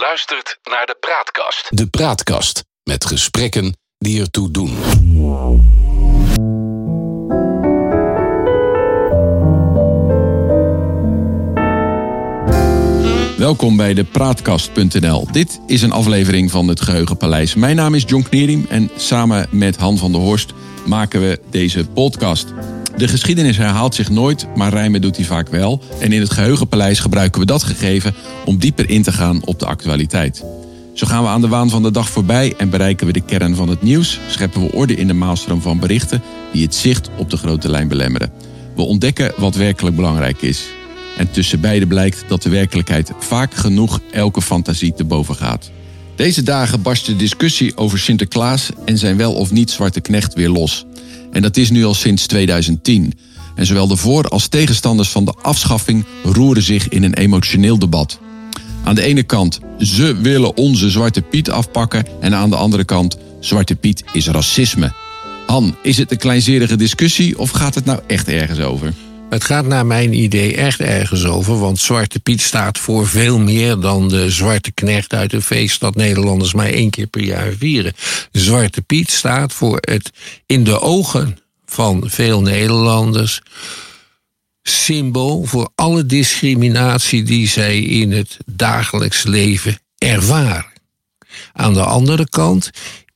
luistert naar de Praatkast. De Praatkast met gesprekken die ertoe doen. Welkom bij de Praatkast.nl. Dit is een aflevering van het Geheugenpaleis. Mijn naam is John Knerim en samen met Han van der Horst maken we deze podcast. De geschiedenis herhaalt zich nooit, maar rijmen doet hij vaak wel. En in het Geheugenpaleis gebruiken we dat gegeven om dieper in te gaan op de actualiteit. Zo gaan we aan de waan van de dag voorbij en bereiken we de kern van het nieuws. Scheppen we orde in de maalstroom van berichten die het zicht op de grote lijn belemmeren. We ontdekken wat werkelijk belangrijk is. En tussen beide blijkt dat de werkelijkheid vaak genoeg elke fantasie te boven gaat. Deze dagen barst de discussie over Sinterklaas en zijn wel of niet zwarte knecht weer los. En dat is nu al sinds 2010. En zowel de voor- als tegenstanders van de afschaffing roeren zich in een emotioneel debat. Aan de ene kant, ze willen onze Zwarte Piet afpakken. En aan de andere kant, Zwarte Piet is racisme. Han, is het een kleinzerige discussie of gaat het nou echt ergens over? Het gaat naar mijn idee echt ergens over, want Zwarte Piet staat voor veel meer dan de Zwarte Knecht uit een feest dat Nederlanders maar één keer per jaar vieren. Zwarte Piet staat voor het in de ogen van veel Nederlanders symbool voor alle discriminatie die zij in het dagelijks leven ervaren. Aan de andere kant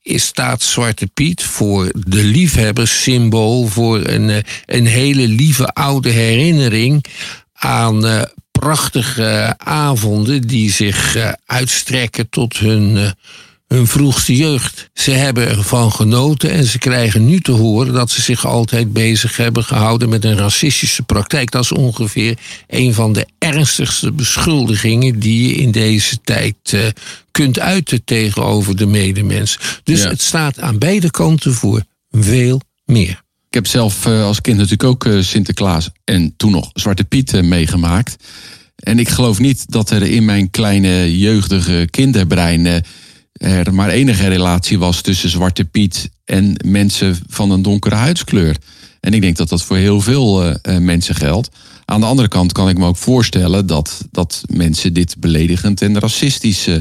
staat Zwarte Piet voor de liefhebberssymbool, voor een, eh, een hele lieve oude herinnering aan uh, prachtige avonden die zich uitstrekken tot hun, hun vroegste jeugd. Ze hebben ervan genoten en ze krijgen nu te horen dat ze zich altijd bezig hebben gehouden met een racistische praktijk. Dat is ongeveer een van de ernstigste beschuldigingen die je in deze tijd kunt uiten tegenover de medemens. Dus ja. het staat aan beide kanten voor veel meer. Ik heb zelf als kind natuurlijk ook Sinterklaas en toen nog Zwarte Piet meegemaakt. En ik geloof niet dat er in mijn kleine jeugdige kinderbrein er maar enige relatie was tussen Zwarte Piet en mensen van een donkere huidskleur. En ik denk dat dat voor heel veel uh, mensen geldt. Aan de andere kant kan ik me ook voorstellen dat, dat mensen dit beledigend en racistisch uh,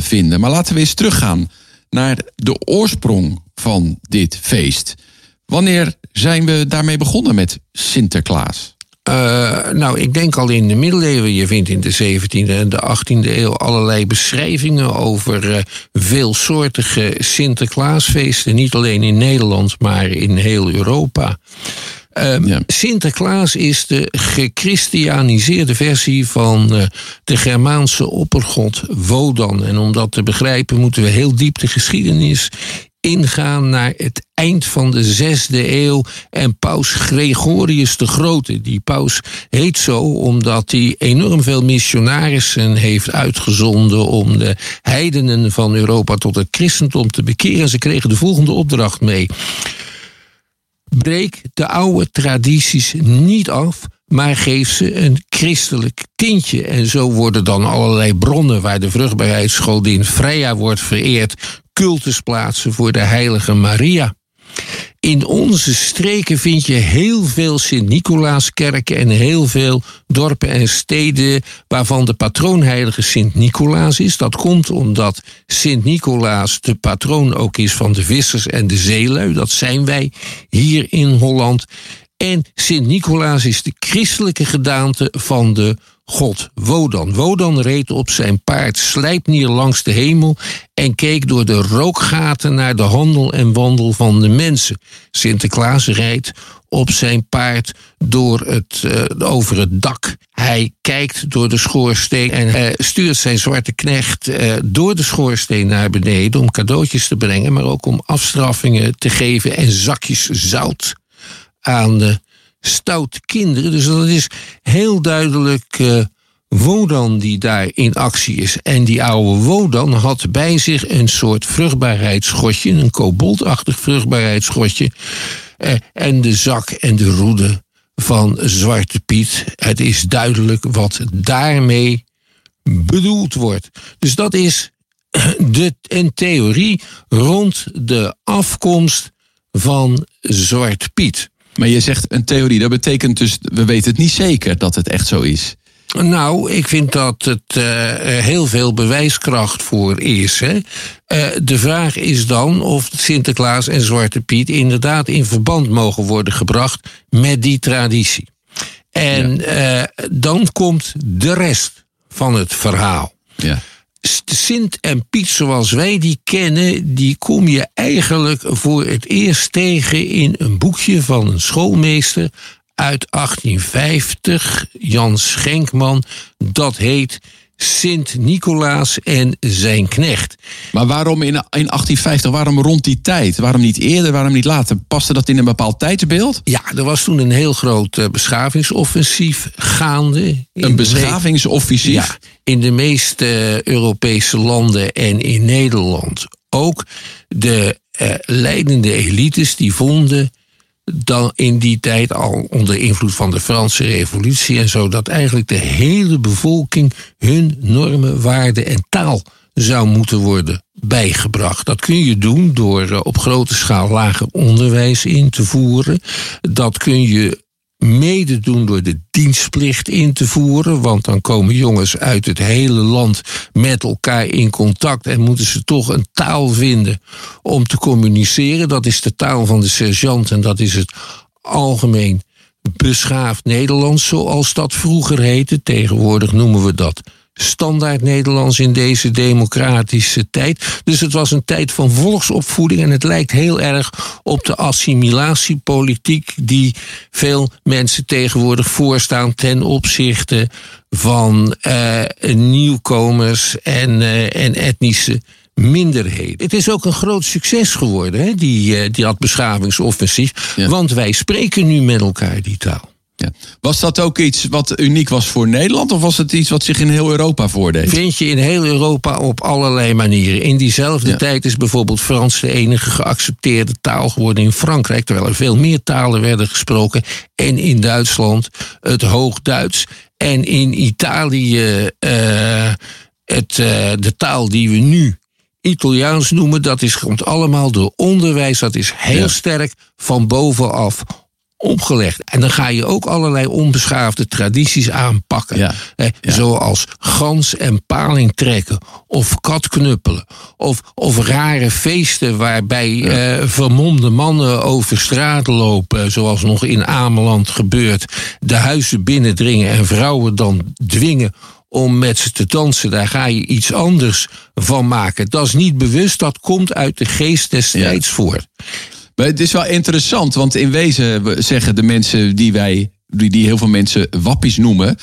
vinden. Maar laten we eens teruggaan naar de oorsprong van dit feest. Wanneer zijn we daarmee begonnen met Sinterklaas? Uh, nou, ik denk al in de middeleeuwen. Je vindt in de 17e en de 18e eeuw allerlei beschrijvingen over uh, veelsoortige Sinterklaasfeesten. Niet alleen in Nederland, maar in heel Europa. Ja. Sinterklaas is de gechristianiseerde versie van uh, de Germaanse oppergod Wodan. En om dat te begrijpen moeten we heel diep de geschiedenis ingaan naar het eind van de zesde eeuw en paus Gregorius de Grote. Die paus heet zo omdat hij enorm veel missionarissen heeft uitgezonden om de heidenen van Europa tot het christendom te bekeren. Ze kregen de volgende opdracht mee. Breek de oude tradities niet af, maar geef ze een christelijk tintje. En zo worden dan allerlei bronnen waar de vruchtbaarheidsgodin Freya wordt vereerd, cultusplaatsen voor de heilige Maria. In onze streken vind je heel veel Sint-Nicolaaskerken en heel veel dorpen en steden waarvan de patroonheilige Sint-Nicolaas is. Dat komt omdat Sint-Nicolaas de patroon ook is van de vissers en de zeelui. Dat zijn wij hier in Holland. En Sint-Nicolaas is de christelijke gedaante van de God Wodan. Wodan reed op zijn paard Slijpnier langs de hemel en keek door de rookgaten naar de handel en wandel van de mensen. Sinterklaas rijdt op zijn paard door het, uh, over het dak. Hij kijkt door de schoorsteen en uh, stuurt zijn zwarte knecht uh, door de schoorsteen naar beneden om cadeautjes te brengen, maar ook om afstraffingen te geven en zakjes zout aan de stoute kinderen. Dus dat is heel duidelijk uh, Wodan die daar in actie is. En die oude Wodan had bij zich een soort vruchtbaarheidsschotje, een koboldachtig vruchtbaarheidsschotje. Uh, en de zak en de roede van Zwarte Piet. Het is duidelijk wat daarmee bedoeld wordt. Dus dat is de, een theorie rond de afkomst van Zwarte Piet. Maar je zegt een theorie, dat betekent dus, we weten het niet zeker dat het echt zo is. Nou, ik vind dat het uh, heel veel bewijskracht voor is. Hè. Uh, de vraag is dan of Sinterklaas en Zwarte Piet inderdaad in verband mogen worden gebracht met die traditie. En ja. uh, dan komt de rest van het verhaal. Ja. Sint en Piet zoals wij die kennen, die kom je eigenlijk voor het eerst tegen in een boekje van een schoolmeester uit 1850, Jan Schenkman. Dat heet Sint Nicolaas en zijn knecht. Maar waarom in, in 1850, waarom rond die tijd? Waarom niet eerder, waarom niet later? Paste dat in een bepaald tijdsbeeld? Ja, er was toen een heel groot uh, beschavingsoffensief gaande. Een beschavingsoffensief? Ja, in de meeste uh, Europese landen en in Nederland ook. De uh, leidende elites die vonden dan in die tijd al onder invloed van de Franse revolutie en zo, dat eigenlijk de hele bevolking hun normen, waarden en taal zou moeten worden bijgebracht. Dat kun je doen door op grote schaal lager onderwijs in te voeren. Dat kun je mede doen door de dienstplicht in te voeren. Want dan komen jongens uit het hele land met elkaar in contact en moeten ze toch een taal vinden om te communiceren. Dat is de taal van de sergeant en dat is het algemeen beschaafd Nederlands, zoals dat vroeger heette. Tegenwoordig noemen we dat standaard Nederlands in deze democratische tijd. Dus het was een tijd van volksopvoeding en het lijkt heel erg op de assimilatiepolitiek die veel mensen tegenwoordig voorstaan ten opzichte van uh, nieuwkomers en, uh, en etnische minderheden. Het is ook een groot succes geworden, hè, die, uh, die. Ja. Want wij spreken nu met elkaar die taal. Ja. Was dat ook iets wat uniek was voor Nederland of was het iets wat zich in heel Europa voordeed? Vind je in heel Europa op allerlei manieren. In diezelfde ja. tijd is bijvoorbeeld Frans de enige geaccepteerde taal geworden in Frankrijk, terwijl er veel meer talen werden gesproken. En in Duitsland het Hoogduits. En in Italië uh, het, uh, de taal die we nu Italiaans noemen, dat is, komt allemaal door onderwijs. Dat is heel ja. sterk van bovenaf opgelegd. En dan ga je ook allerlei onbeschaafde tradities aanpakken. Ja, hè, ja. Zoals gans en paling trekken. Of katknuppelen. Of, of rare feesten waarbij ja. uh, vermomde mannen over straat lopen. Zoals nog in Ameland gebeurt. De huizen binnendringen en vrouwen dan dwingen om met ze te dansen. Daar ga je iets anders van maken. Dat is niet bewust, dat komt uit de geest des strijds voort. Maar het is wel interessant, want in wezen zeggen de mensen die wij, die, die heel veel mensen wappies noemen,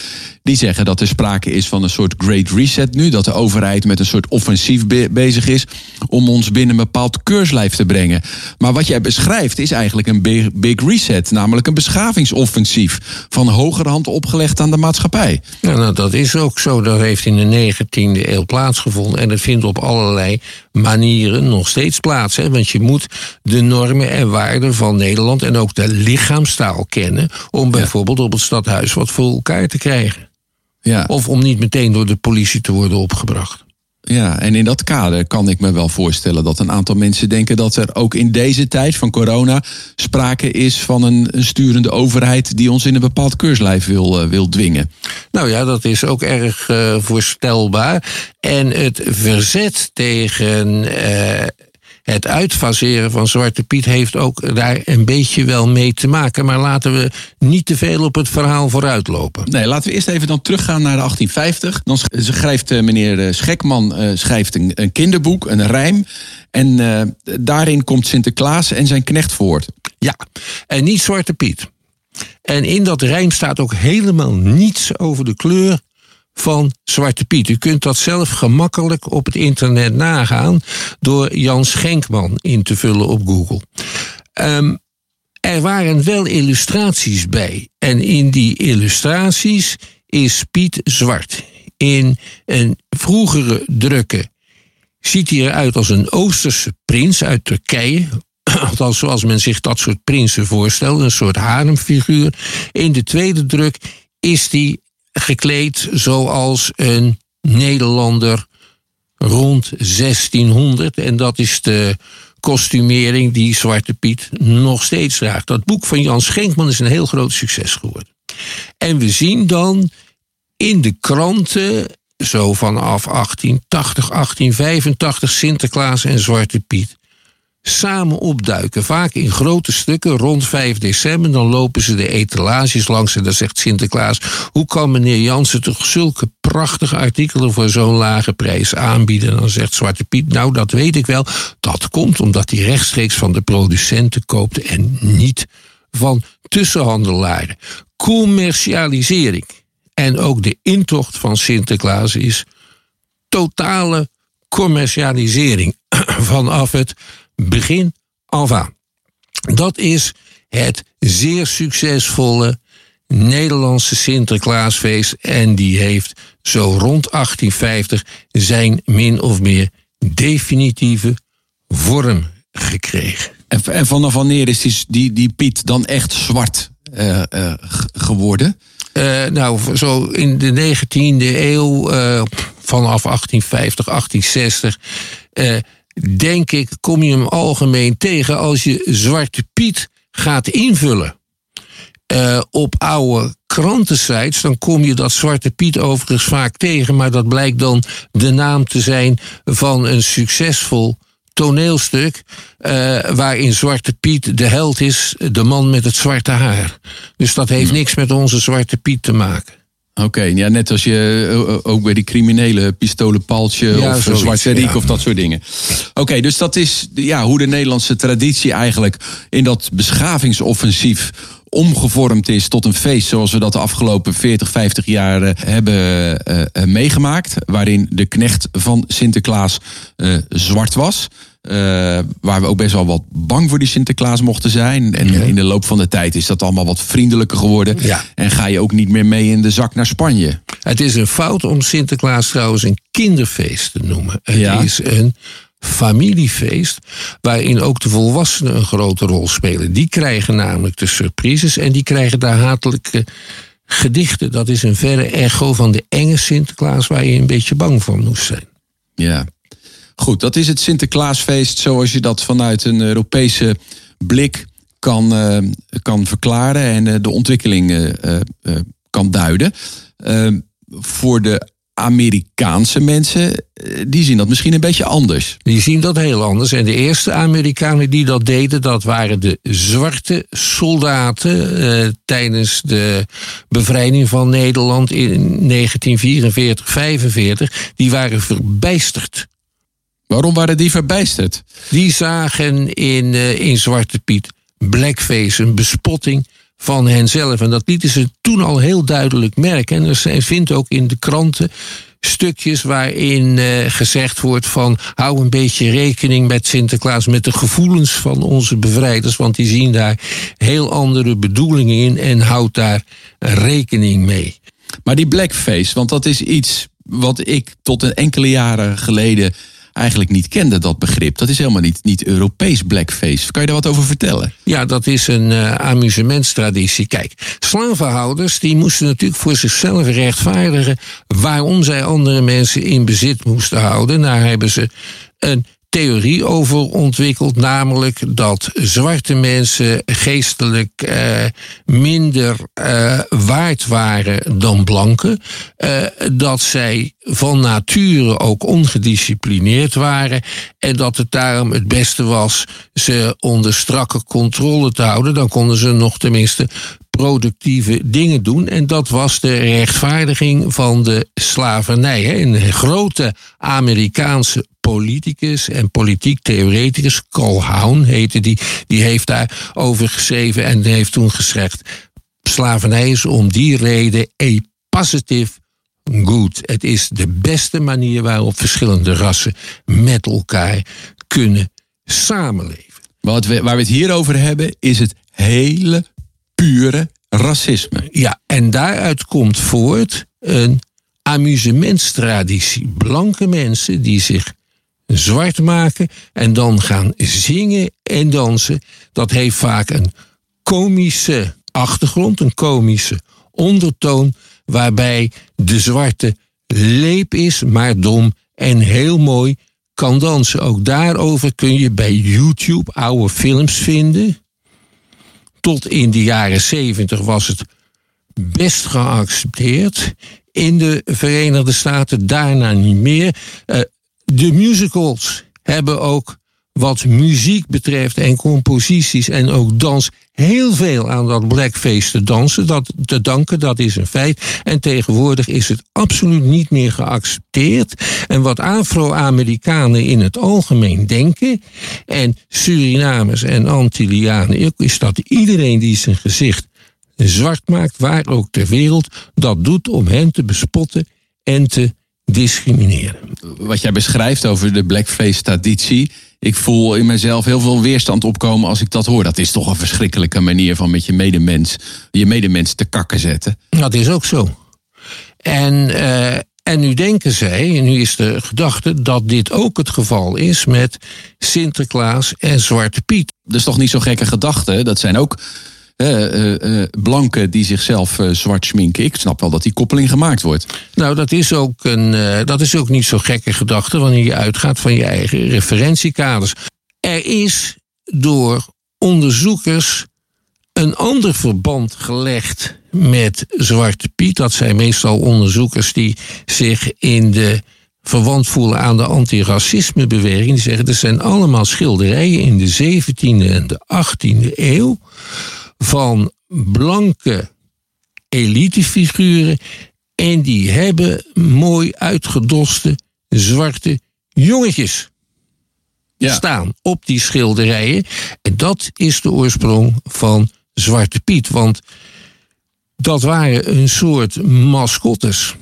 die zeggen dat er sprake is van een soort great reset nu. Dat de overheid met een soort offensief be bezig is om ons binnen een bepaald keurslijf te brengen. Maar wat jij beschrijft is eigenlijk een big, big reset, namelijk een beschavingsoffensief van hogerhand opgelegd aan de maatschappij. Ja, nou, dat is ook zo. Dat heeft in de 19e eeuw plaatsgevonden en dat vindt op allerlei manieren nog steeds plaats. Hè? Want je moet de normen en waarden van Nederland en ook de lichaamstaal kennen om bijvoorbeeld op het stadhuis wat voor elkaar te krijgen. Ja. Of om niet meteen door de politie te worden opgebracht. Ja, en in dat kader kan ik me wel voorstellen dat een aantal mensen denken dat er ook in deze tijd van corona sprake is van een, een sturende overheid die ons in een bepaald keurslijf wil, uh, wil dwingen. Nou ja, dat is ook erg uh, voorstelbaar. En het verzet tegen uh, het uitfaseren van Zwarte Piet heeft ook daar een beetje wel mee te maken. Maar laten we niet te veel op het verhaal vooruitlopen. Nee, laten we eerst even dan teruggaan naar de 1850. Dan schrijft meneer Schekman schrijft een, een kinderboek, een rijm. En uh, daarin komt Sinterklaas en zijn knecht voort. Ja, en niet Zwarte Piet. En in dat rijm staat ook helemaal niets over de kleur van Zwarte Piet. U kunt dat zelf gemakkelijk op het internet nagaan door Jan Schenkman in te vullen op Google. Um, er waren wel illustraties bij. En in die illustraties is Piet zwart. In een vroegere drukke ziet hij eruit als een Oosterse prins uit Turkije. Althans, zoals men zich dat soort prinsen voorstelt, een soort haremfiguur. In de tweede druk is hij gekleed zoals een Nederlander rond 1600. En dat is de kostumering die Zwarte Piet nog steeds draagt. Dat boek van Jan Schenkman is een heel groot succes geworden. En we zien dan in de kranten, zo vanaf 1880, 1885, Sinterklaas en Zwarte Piet samen opduiken. Vaak in grote stukken rond 5 december. Dan lopen ze de etalages langs en dan zegt Sinterklaas... hoe kan meneer Jansen toch zulke prachtige artikelen... voor zo'n lage prijs aanbieden? En dan zegt Zwarte Piet, nou dat weet ik wel. Dat komt omdat hij rechtstreeks van de producenten koopt... en niet van tussenhandelaren. Commercialisering en ook de intocht van Sinterklaas is totale commercialisering vanaf het begin af aan. Dat is het zeer succesvolle Nederlandse Sinterklaasfeest en die heeft zo rond 1850 zijn min of meer definitieve vorm gekregen. En, en vanaf wanneer is die, die, die Piet dan echt zwart uh, uh, geworden? Uh, nou, zo in de 19e eeuw, vanaf 1850, 1860 denk ik, kom je hem algemeen tegen als je Zwarte Piet gaat invullen. Uh, op oude krantensites, dan kom je dat Zwarte Piet overigens vaak tegen, maar dat blijkt dan de naam te zijn van een succesvol toneelstuk. Uh, waarin Zwarte Piet de held is, de man met het zwarte haar. Dus dat heeft niks met onze Zwarte Piet te maken. Oké, ja, net als je eh, eh, ook bij die criminele pistolenpaaltje ja, of zoiets, zwarte riek of dat soort dingen. Oké, dus dat is ja, hoe de Nederlandse traditie eigenlijk in dat beschavingsoffensief omgevormd is tot een feest zoals we dat de afgelopen 40, 50 jaar uh, hebben uh, meegemaakt. Waarin de knecht van Sinterklaas zwart was. Uh, waar we ook best wel wat bang voor die Sinterklaas mochten zijn. En in de loop van de tijd is dat allemaal wat vriendelijker geworden. Ja. En ga je ook niet meer mee in de zak naar Spanje. Het is een fout om Sinterklaas trouwens een kinderfeest te noemen. Het ja. is een familiefeest, waarin ook de volwassenen een grote rol spelen. Die krijgen namelijk de surprises en die krijgen de hatelijke gedichten. Dat is een verre echo van de enge Sinterklaas waar je een beetje bang voor moest zijn. Ja, Goed, dat is het Sinterklaasfeest zoals je dat vanuit een Europese blik kan, uh, kan verklaren en uh, de ontwikkeling uh, kan duiden. voor de Amerikaanse mensen, die zien dat misschien een beetje anders. Die zien dat heel anders. En de eerste Amerikanen die dat deden, dat waren de zwarte soldaten tijdens de bevrijding van Nederland in 1944-45. Die waren verbijsterd Waarom waren die verbijsterd? Die zagen in, uh, in Zwarte Piet blackface, een bespotting van henzelf. En dat lieten ze toen al heel duidelijk merken. En er vindt ook in de kranten stukjes waarin uh, gezegd wordt van hou een beetje rekening met Sinterklaas, met de gevoelens van onze bevrijders, want die zien daar heel andere bedoelingen in en houdt daar rekening mee. Maar die blackface, want dat is iets wat ik tot een enkele jaren geleden eigenlijk niet kende, dat begrip. Dat is helemaal niet, niet Europees blackface. Kan je daar wat over vertellen? Ja, dat is een uh, amusementstraditie. Kijk, slavenhouders die moesten natuurlijk voor zichzelf rechtvaardigen waarom zij andere mensen in bezit moesten houden. Daar hebben ze een theorie over ontwikkeld, namelijk dat zwarte mensen geestelijk eh, minder eh, waard waren dan blanken, eh, dat zij van nature ook ongedisciplineerd waren en dat het daarom het beste was ze onder strakke controle te houden. Dan konden ze nog tenminste productieve dingen doen. En dat was de rechtvaardiging van de slavernij. Een grote Amerikaanse politicus en politiek theoreticus, Calhoun heette die, die heeft daarover geschreven en heeft toen gezegd: slavernij is om die reden a positive good. Het is de beste manier waarop verschillende rassen met elkaar kunnen samenleven. Wat we, waar we het hier over hebben, is het hele pure racisme. Ja, en daaruit komt voort een amusementstraditie. Blanke mensen die zich zwart maken en dan gaan zingen en dansen. Dat heeft vaak een komische achtergrond, een komische ondertoon, waarbij de zwarte leep is, maar dom en heel mooi kan dansen. Ook daarover kun je bij YouTube oude films vinden. Tot in de jaren zeventig was het best geaccepteerd. in de Verenigde Staten, daarna niet meer. Uh, de musicals hebben ook wat muziek betreft en composities en ook dans heel veel aan dat blackface te dansen, dat te danken, dat is een feit. En tegenwoordig is het absoluut niet meer geaccepteerd. En wat Afro-Amerikanen in het algemeen denken, en Surinamers en Antillianen, is dat iedereen die zijn gezicht zwart maakt, waar ook ter wereld, dat doet om hen te bespotten en te discrimineren. Wat jij beschrijft over de blackface-traditie. Ik voel in mezelf heel veel weerstand opkomen als ik dat hoor. Dat is toch een verschrikkelijke manier van met je medemens, je medemens te kakken zetten. Dat is ook zo. En, uh, en nu denken zij, en nu is de gedachte dat dit ook het geval is met Sinterklaas en Zwarte Piet. Dat is toch niet zo'n gekke gedachte? Dat zijn ook blanken die zichzelf zwart schminken. Ik snap wel dat die koppeling gemaakt wordt. Nou, dat is ook, een, dat is ook niet zo'n gekke gedachte wanneer je uitgaat van je eigen referentiekaders. Er is door onderzoekers een ander verband gelegd met Zwarte Piet. Dat zijn meestal onderzoekers die zich in de verwant voelen aan de antiracismebeweging. Die zeggen, er zijn allemaal schilderijen in de 17e en de 18e eeuw van blanke elitefiguren. En die hebben mooi uitgedoste zwarte jongetjes ja. staan op die schilderijen. En dat is de oorsprong van Zwarte Piet. Want dat waren een soort mascottes.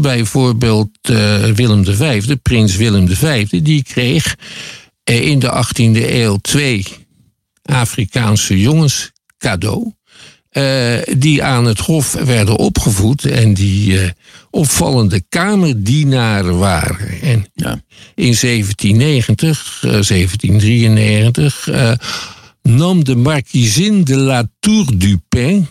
bijvoorbeeld uh, Willem V, prins Willem V, die kreeg uh, in de 18e eeuw twee Afrikaanse jongens cadeau. Uh, die aan het Hof werden opgevoed en die uh, opvallende kamerdienaren waren. En ja. in 1790, uh, 1793 nam de marquisine de la Tour du Pin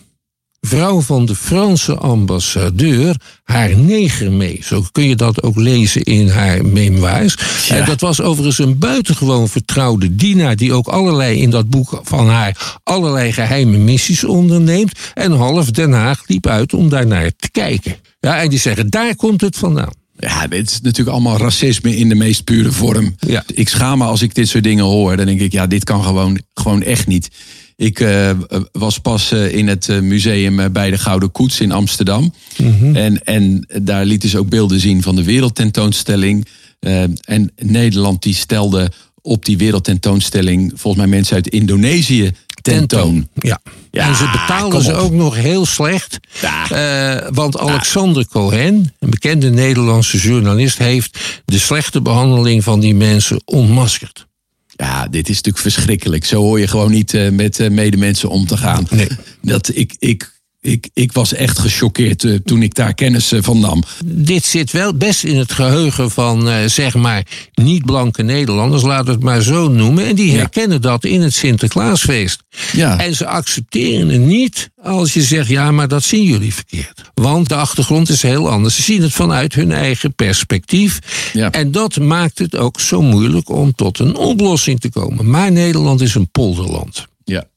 vrouw van de Franse ambassadeur haar neger mee. Zo kun je dat ook lezen in haar memoires. Ja. En dat was overigens een buitengewoon vertrouwde dienaar... die ook allerlei in dat boek van haar allerlei geheime missies onderneemt. En half Den Haag liep uit om daarnaar te kijken. Ja, en die zeggen, daar komt het vandaan. Ja, dit is natuurlijk allemaal racisme in de meest pure vorm. Ja. Ik schaam me als ik dit soort dingen hoor. Dan denk ik, ja, dit kan gewoon, gewoon echt niet. Ik uh, was pas uh, in het uh, museum bij de Gouden Koets in Amsterdam. Mm -hmm. en, en daar lieten ze ook beelden zien van de wereldtentoonstelling. en Nederland die stelde op die wereldtentoonstelling volgens mij mensen uit Indonesië tentoon. Ja. ja. En ze betaalden ze ook nog heel slecht. Ja. want Alexander Cohen, een bekende Nederlandse journalist, heeft de slechte behandeling van die mensen ontmaskerd. Ja, dit is natuurlijk verschrikkelijk. Zo hoor je gewoon niet uh, met uh, medemensen om te gaan. Nee. Dat ik, ik, ik, ik was echt gechoqueerd uh, toen ik daar kennis van nam. Dit zit wel best in het geheugen van, zeg maar, niet-blanke Nederlanders, laten we het maar zo noemen. En die herkennen dat in het Sinterklaasfeest. Ja. En ze accepteren het niet als je zegt, ja, maar dat zien jullie verkeerd. Want de achtergrond is heel anders. Ze zien het vanuit hun eigen perspectief. Ja. En dat maakt het ook zo moeilijk om tot een oplossing te komen. Maar Nederland is een polderland. Ja.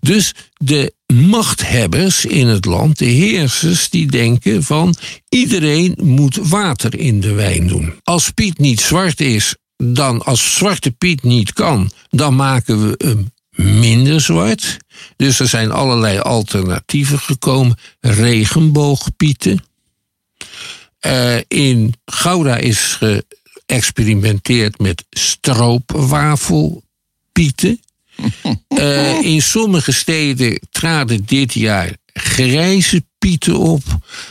Dus de machthebbers in het land, de heersers, die denken van iedereen moet water in de wijn doen. Als Piet niet zwart is, dan als Zwarte Piet niet kan, dan maken we hem minder zwart. Dus er zijn allerlei alternatieven gekomen. Regenboogpieten. Uh, in Gouda is geëxperimenteerd met stroopwafelpieten. Uh, in sommige steden traden dit jaar grijze pieten op.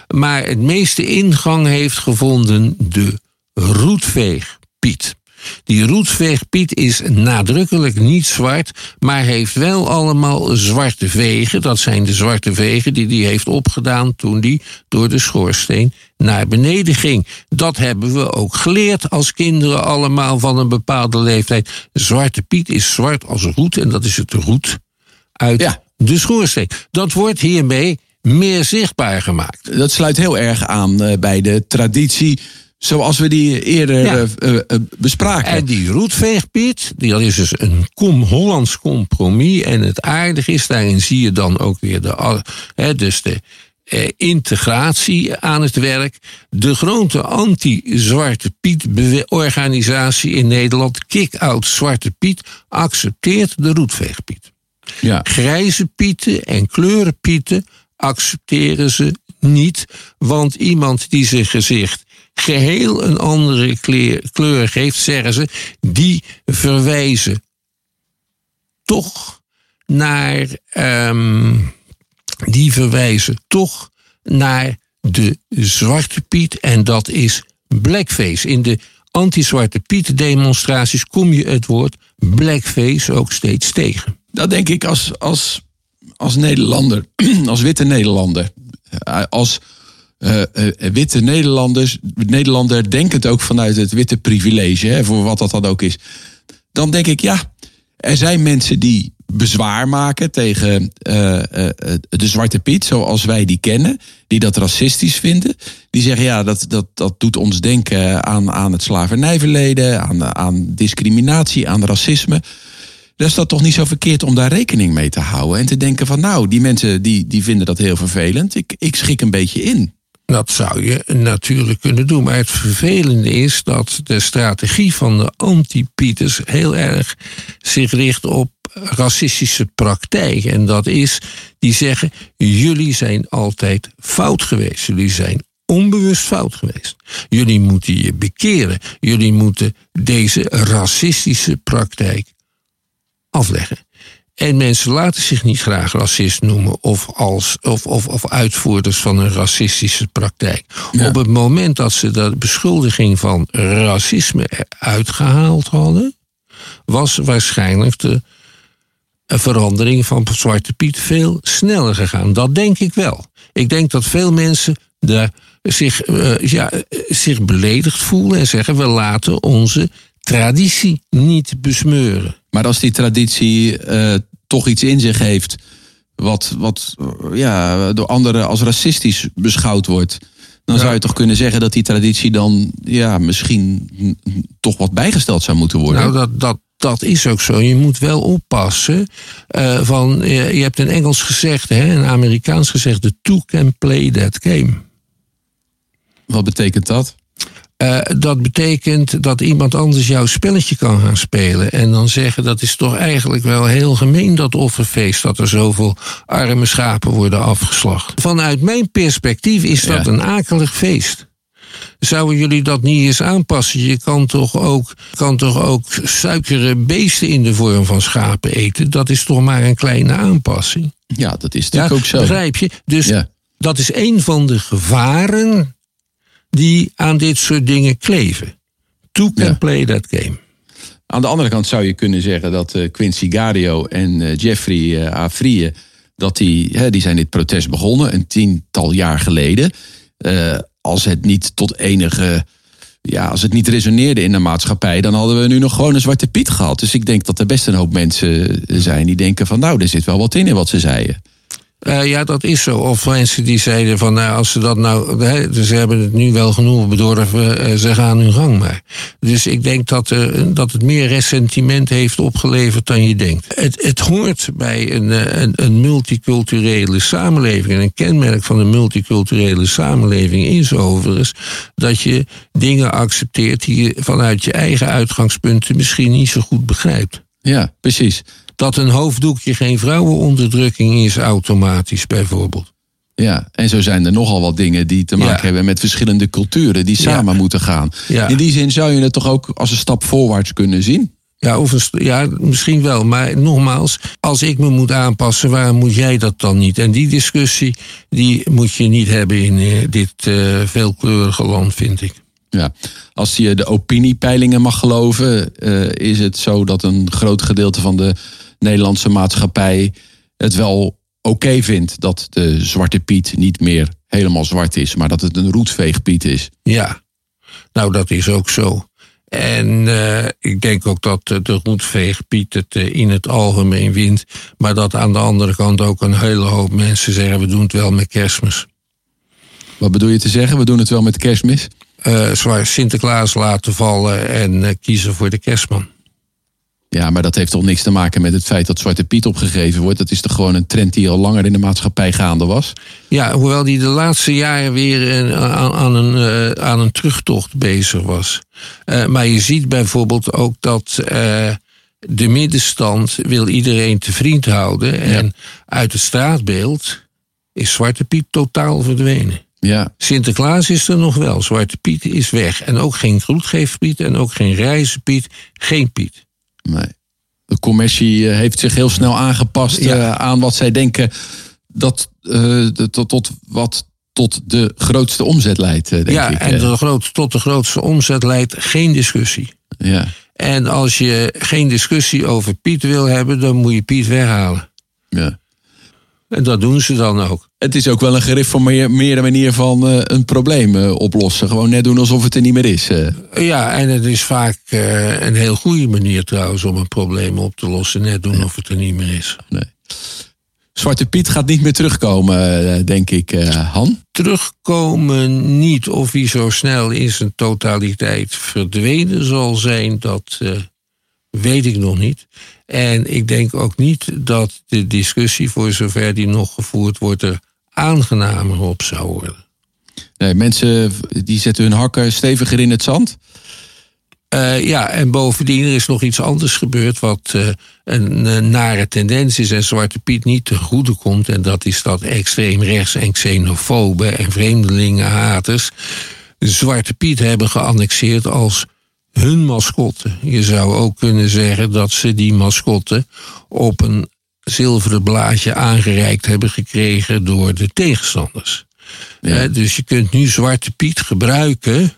Maar het meeste ingang heeft gevonden de roetveegpiet. Die roetveegpiet is nadrukkelijk niet zwart, maar heeft wel allemaal zwarte vegen. Dat zijn de zwarte vegen die hij heeft opgedaan toen hij door de schoorsteen naar beneden ging. Dat hebben we ook geleerd als kinderen allemaal van een bepaalde leeftijd. Zwarte Piet is zwart als roet en dat is het roet uit ja. de schoorsteen. Dat wordt hiermee meer zichtbaar gemaakt. Dat sluit heel erg aan uh, bij de traditie Zoals we die eerder ja. uh, uh, bespraken. En die roetveegpiet, dat is dus een kom Hollands compromis. En het aardige is, daarin zie je dan ook weer de, hè, dus de eh, integratie aan het werk. De grote anti-Zwarte Piet-organisatie in Nederland, Kick-Out Zwarte Piet, accepteert de roetveegpiet. Ja. Grijze pieten en kleurenpieten accepteren ze niet, want iemand die zijn gezicht geheel een andere kleur, kleur geeft, zeggen ze, die verwijzen toch naar, ehm, die verwijzen toch naar de Zwarte Piet en dat is blackface. In de anti-Zwarte Piet demonstraties kom je het woord blackface ook steeds tegen. Dat denk ik als, als, als Nederlander, als witte Nederlander, eh, als eh, eh, witte Nederlanders, Nederlander denkend ook vanuit het witte privilege, hè, voor wat dat dan ook is. Dan denk ik, ja, er zijn mensen die bezwaar maken tegen eh, eh, de Zwarte Piet, zoals wij die kennen, die dat racistisch vinden. Die zeggen, ja, dat, dat, dat doet ons denken aan, aan het slavernijverleden, aan, aan discriminatie, aan racisme. Dan is dat toch niet zo verkeerd om daar rekening mee te houden en te denken van, nou, die mensen die, die vinden dat heel vervelend. Ik, ik schik een beetje in. Dat zou je natuurlijk kunnen doen. Maar het vervelende is dat de strategie van de anti-Pieters heel erg zich richt op racistische praktijk. En dat is, die zeggen, jullie zijn altijd fout geweest. Jullie zijn onbewust fout geweest. Jullie moeten je bekeren. Jullie moeten deze racistische praktijk afleggen. En mensen laten zich niet graag racist noemen of, als, of, of, of uitvoerders van een racistische praktijk. Op het moment dat ze de beschuldiging van racisme uitgehaald hadden, was waarschijnlijk de verandering van Zwarte Piet veel sneller gegaan. Dat denk ik wel. Ik denk dat veel mensen daar zich, uh, ja, zich beledigd voelen en zeggen: we laten onze traditie niet besmeuren. Maar als die traditie uh, toch iets in zich heeft. wat, wat ja, door anderen als racistisch beschouwd wordt. Dan zou je toch kunnen zeggen dat die traditie dan ja, misschien toch wat bijgesteld zou moeten worden. Nou, dat, dat, dat is ook zo. Je moet wel oppassen. Uh, van, je, je, hebt een Engels gezegd, hè, een Amerikaans gezegd: the two can play that game. Wat betekent dat? Uh, dat betekent dat iemand anders jouw spelletje kan gaan spelen. En dan zeggen dat is toch eigenlijk wel heel gemeen, dat offerfeest. Dat er zoveel arme schapen worden afgeslacht. Vanuit mijn perspectief is dat ja. een akelig feest. Zouden jullie dat niet eens aanpassen? Je kan toch ook, kan toch ook suikere beesten in de vorm van schapen eten? Dat is toch maar een kleine aanpassing? Ja, dat is natuurlijk ja, ook zo. Begrijp je? Dus ja. dat is een van de gevaren die aan dit soort dingen kleven. Two can ja. play that game. Aan de andere kant zou je kunnen zeggen dat uh, Quincy Gario en uh, Jeffrey uh, Afrië, dat die, hè, die zijn dit protest begonnen een tiental jaar geleden. Als het niet tot enige, ja, als het niet resoneerde in de maatschappij, dan hadden we nu nog gewoon een zwarte Piet gehad. Dus ik denk dat er best een hoop mensen zijn die denken van, nou, er zit wel wat in in wat ze zeiden. Uh, ja, dat is zo. Of mensen die zeiden van, nou, als ze dat nou, hè, ze hebben het nu wel genoeg bedorven, uh, ze gaan hun gang maar. Dus ik denk dat, uh, dat het meer ressentiment heeft opgeleverd dan je denkt. Het, het hoort bij een, een, een, multiculturele samenleving. En een kenmerk van een multiculturele samenleving is overigens dat je dingen accepteert die je vanuit je eigen uitgangspunten misschien niet zo goed begrijpt. Ja, precies dat een hoofddoekje geen vrouwenonderdrukking is automatisch bijvoorbeeld. Ja, en zo zijn er nogal wat dingen die te maken ja. hebben met verschillende culturen die samen ja. moeten gaan. Ja. In die zin zou je het toch ook als een stap voorwaarts kunnen zien? Ja, of een, ja, misschien wel. Maar nogmaals, als ik me moet aanpassen, waarom moet jij dat dan niet? En die discussie die moet je niet hebben in dit uh, veelkleurige land, vind ik. Ja, als je de opiniepeilingen mag geloven, uh, is het zo dat een groot gedeelte van de Nederlandse maatschappij het wel oké okay vindt dat de Zwarte Piet niet meer helemaal zwart is, maar dat het een roetveegpiet is. Ja, nou dat is ook zo. En uh, ik denk ook dat de roetveegpiet het uh, in het algemeen wint. Maar dat aan de andere kant ook een hele hoop mensen zeggen: we doen het wel met kerstmis. Wat bedoel je te zeggen? We doen het wel met kerstmis? Uh, Sinterklaas laten vallen en kiezen voor de kerstman. Ja, maar dat heeft toch niks te maken met het feit dat Zwarte Piet opgegeven wordt. Dat is toch gewoon een trend die al langer in de maatschappij gaande was? Ja, hoewel die de laatste jaren weer aan, aan, een, aan een terugtocht bezig was. maar je ziet bijvoorbeeld ook dat de middenstand wil iedereen te vriend houden. En uit het straatbeeld is Zwarte Piet totaal verdwenen. Ja. Sinterklaas is er nog wel. Zwarte Piet is weg. En ook geen Groetgeefpiet en ook geen Reizenpiet. Geen Piet. Nee. De commercie eh, heeft zich heel snel aangepast eh, aan wat zij denken dat uh, tot, tot wat tot de grootste omzet leidt, denk ja, ik. en de groot, tot de grootste omzet leidt geen discussie. Ja. En als je geen discussie over Piet wil hebben, dan moet je Piet weghalen. Ja. En dat doen ze dan ook. Het is ook wel een gereformeerde manier van uh, een probleem uh, oplossen. Gewoon net doen alsof het er niet meer is. Uh. Ja, en het is vaak een heel goede manier trouwens om een probleem op te lossen. Net doen ja. of het er niet meer is. Nee. Zwarte Piet gaat niet meer terugkomen, denk ik, Han. Terugkomen niet. Of hij zo snel in zijn totaliteit verdwenen zal zijn, dat weet ik nog niet. En ik denk ook niet dat de discussie, voor zover die nog gevoerd wordt, er aangenamer op zou worden. Nee, mensen die zetten hun hakken steviger in het zand. Uh, ja, en bovendien er is nog iets anders gebeurd wat uh, een, een, nare tendens is en Zwarte Piet niet te goede komt. En dat is dat extreem rechts en xenofoben en vreemdelingenhaters Zwarte Piet hebben geannexeerd als hun mascotte. Je zou ook kunnen zeggen dat ze die mascotte op een zilveren blaadje aangereikt hebben gekregen door de tegenstanders. Ja. dus je kunt nu Zwarte Piet gebruiken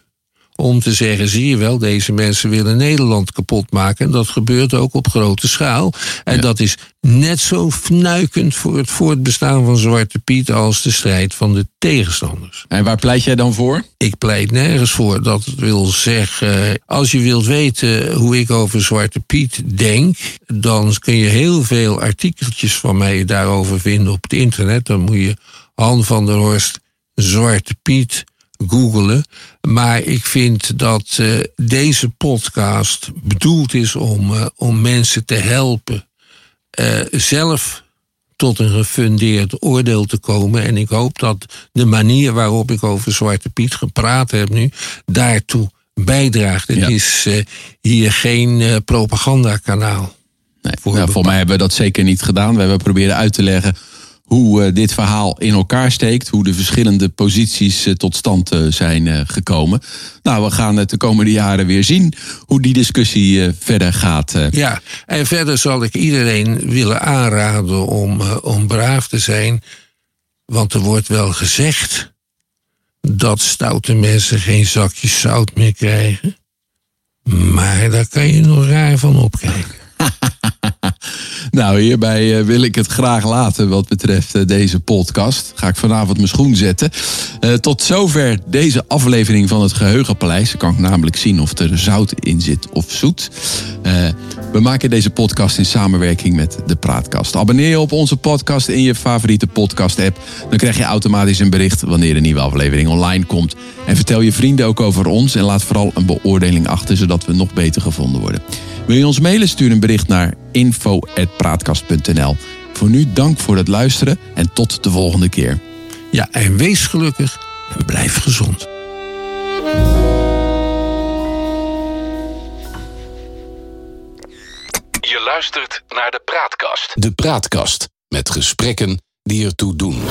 om te zeggen, zie je wel, deze mensen willen Nederland kapot maken. En dat gebeurt ook op grote schaal. En dat is net zo fnuikend voor het voortbestaan van Zwarte Piet als de strijd van de tegenstanders. En waar pleit jij dan voor? Ik pleit nergens voor. Dat wil zeggen, als je wilt weten hoe ik over Zwarte Piet denk, dan kun je heel veel artikeltjes van mij daarover vinden op het internet. Dan moet je Han van der Horst Zwarte Piet googelen. Maar ik vind dat uh, deze podcast bedoeld is om, uh, om mensen te helpen uh, zelf tot een gefundeerd oordeel te komen. En ik hoop dat de manier waarop ik over Zwarte Piet gepraat heb nu daartoe bijdraagt. Het ja. is hier geen propagandakanaal. Nee, voor, ja, voor mij hebben we dat zeker niet gedaan. We hebben proberen uit te leggen hoe dit verhaal in elkaar steekt, hoe de verschillende posities tot stand zijn gekomen. Nou, we gaan het de komende jaren weer zien hoe die discussie verder gaat. Ja, en verder zal ik iedereen willen aanraden om, om braaf te zijn, want er wordt wel gezegd dat stoute mensen geen zakjes zout meer krijgen. Maar daar kan je nog raar van opkijken. Nou, hierbij wil ik het graag laten wat betreft deze podcast. Ga ik vanavond mijn schoen zetten. Uh, tot zover deze aflevering van het Geheugenpaleis. Dan kan ik namelijk zien of er zout in zit of zoet. We maken deze podcast in samenwerking met de Praatkast. Abonneer je op onze podcast in je favoriete podcast-app. Dan krijg je automatisch een bericht wanneer een nieuwe aflevering online komt. En vertel je vrienden ook over ons en laat vooral een beoordeling achter, zodat we nog beter gevonden worden. Wil je ons mailen? Stuur een bericht naar info.praatkast.nl. Voor nu dank voor het luisteren en tot de volgende keer. Ja, en wees gelukkig en blijf gezond. Je luistert naar de Praatkast. De Praatkast met gesprekken die ertoe doen.